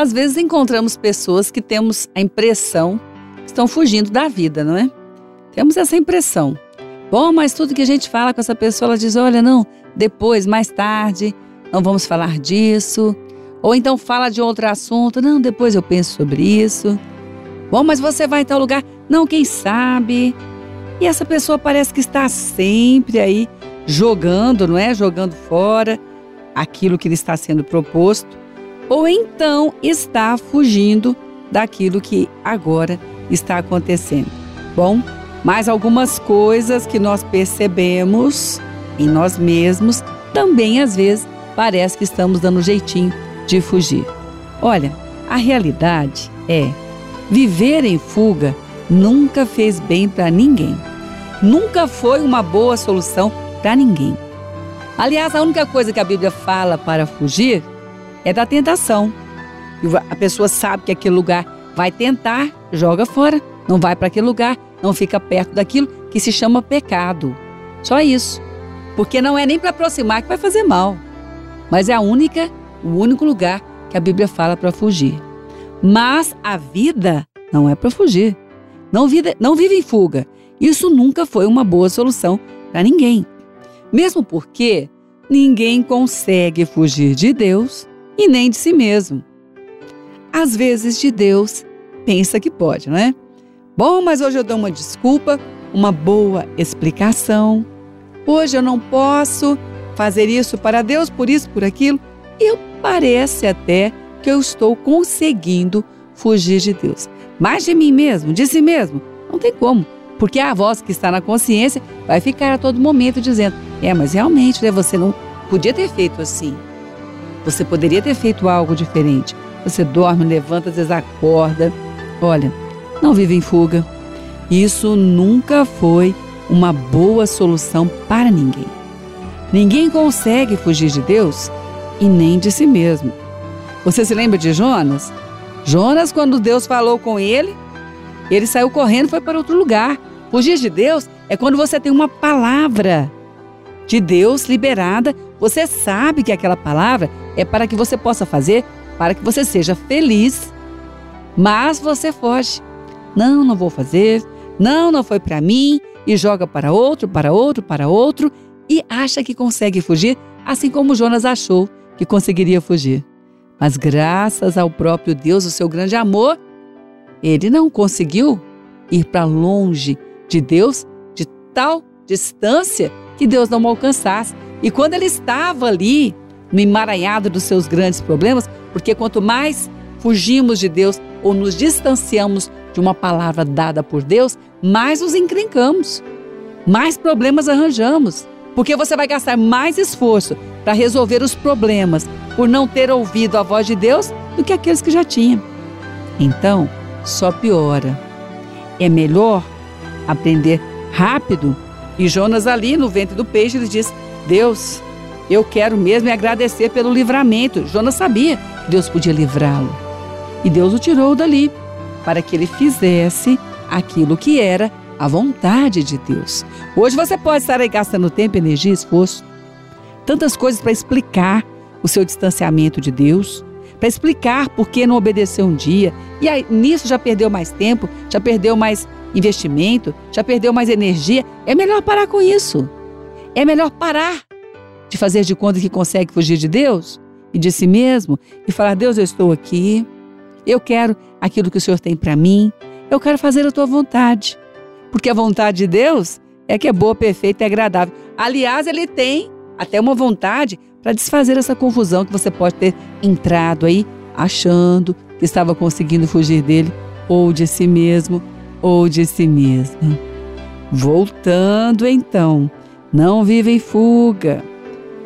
Às vezes encontramos pessoas que temos a impressão que estão fugindo da vida, não é? Temos essa impressão. Bom, mas tudo que a gente fala com essa pessoa, ela diz: olha, não, depois, mais tarde, não vamos falar disso. Ou então fala de outro assunto, não, depois eu penso sobre isso. Bom, mas você vai em tal lugar, não, quem sabe. E essa pessoa parece que está sempre aí jogando, não é? Jogando fora aquilo que lhe está sendo proposto, ou então está fugindo daquilo que agora está acontecendo. Bom, mais algumas coisas que nós percebemos em nós mesmos também às vezes parece que estamos dando jeitinho de fugir. Olha, a realidade é viver em fuga nunca fez bem para ninguém. Nunca foi uma boa solução para ninguém. Aliás, a única coisa que a Bíblia fala para fugir é da tentação. A pessoa sabe que aquele lugar vai tentar, joga fora, não vai para aquele lugar, não fica perto daquilo que se chama pecado. Só isso. Porque não é nem para aproximar que vai fazer mal, mas é a única, o único lugar que a Bíblia fala para fugir. Mas a vida não é para fugir. Não, vida, não vive em fuga. Isso nunca foi uma boa solução para ninguém. Mesmo porque ninguém consegue fugir de Deus e nem de si mesmo. Às vezes de Deus pensa que pode, não é? Bom, mas hoje eu dou uma desculpa, uma boa explicação. Hoje eu não posso fazer isso para Deus, por isso, por aquilo. E parece até que eu estou conseguindo fugir de Deus. Mas de mim mesmo, de si mesmo, não tem como. Porque a voz que está na consciência vai ficar a todo momento dizendo: é, mas realmente, né, você não podia ter feito assim. Você poderia ter feito algo diferente. Você dorme, levanta, às vezes acorda. Olha, não vive em fuga. Isso nunca foi uma boa solução para ninguém. Ninguém consegue fugir de Deus e nem de si mesmo. Você se lembra de Jonas? Jonas, quando Deus falou com ele, ele saiu correndo e foi para outro lugar. Fugir de Deus é quando você tem uma palavra de Deus liberada, você sabe que aquela palavra é para que você possa fazer, para que você seja feliz, mas você foge. Não, não vou fazer. Não, não foi para mim. E joga para outro, para outro, para outro e acha que consegue fugir, assim como Jonas achou que conseguiria fugir. Mas graças ao próprio Deus, o seu grande amor, ele não conseguiu ir para longe de Deus de tal distância que Deus não o alcançasse. E quando ele estava ali, no emaranhado dos seus grandes problemas, porque quanto mais fugimos de Deus ou nos distanciamos de uma palavra dada por Deus, mais nos encrencamos, mais problemas arranjamos, porque você vai gastar mais esforço para resolver os problemas por não ter ouvido a voz de Deus do que aqueles que já tinham. Então, só piora. É melhor aprender rápido. E Jonas, ali no ventre do peixe, ele diz: Deus, eu quero mesmo é agradecer pelo livramento. Jonas sabia que Deus podia livrá-lo. E Deus o tirou dali para que ele fizesse aquilo que era a vontade de Deus. Hoje você pode estar aí gastando tempo, energia, esforço, tantas coisas para explicar o seu distanciamento de Deus, para explicar por que não obedeceu um dia, e aí, nisso já perdeu mais tempo, já perdeu mais investimento, já perdeu mais energia. É melhor parar com isso. É melhor parar de fazer de conta que consegue fugir de Deus e de si mesmo e falar: Deus, eu estou aqui, eu quero aquilo que o Senhor tem para mim, eu quero fazer a tua vontade. Porque a vontade de Deus é que é boa, perfeita e agradável. Aliás, ele tem até uma vontade para desfazer essa confusão que você pode ter entrado aí achando que estava conseguindo fugir dele ou de si mesmo ou de si mesma. Voltando então, não vive em fuga,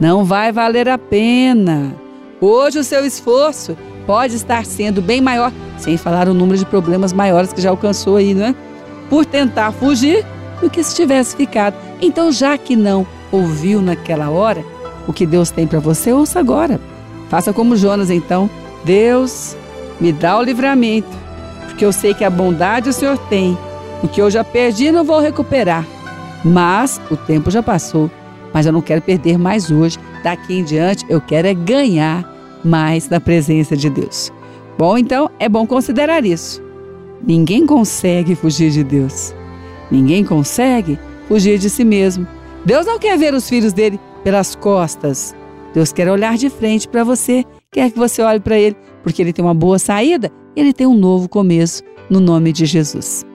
não vai valer a pena. Hoje o seu esforço pode estar sendo bem maior, sem falar o número de problemas maiores que já alcançou aí, não é? Por tentar fugir do que se tivesse ficado. Então, já que não ouviu naquela hora o que Deus tem para você, ouça agora. Faça como Jonas, então. Deus, me dá o livramento, porque eu sei que a bondade o Senhor tem. O que eu já perdi não vou recuperar. Mas o tempo já passou. Mas eu não quero perder mais hoje. Daqui em diante eu quero é ganhar mais na presença de Deus. Bom, então é bom considerar isso. Ninguém consegue fugir de Deus. Ninguém consegue fugir de si mesmo. Deus não quer ver os filhos dele pelas costas. Deus quer olhar de frente para você, quer que você olhe para ele, porque ele tem uma boa saída, ele tem um novo começo, no nome de Jesus.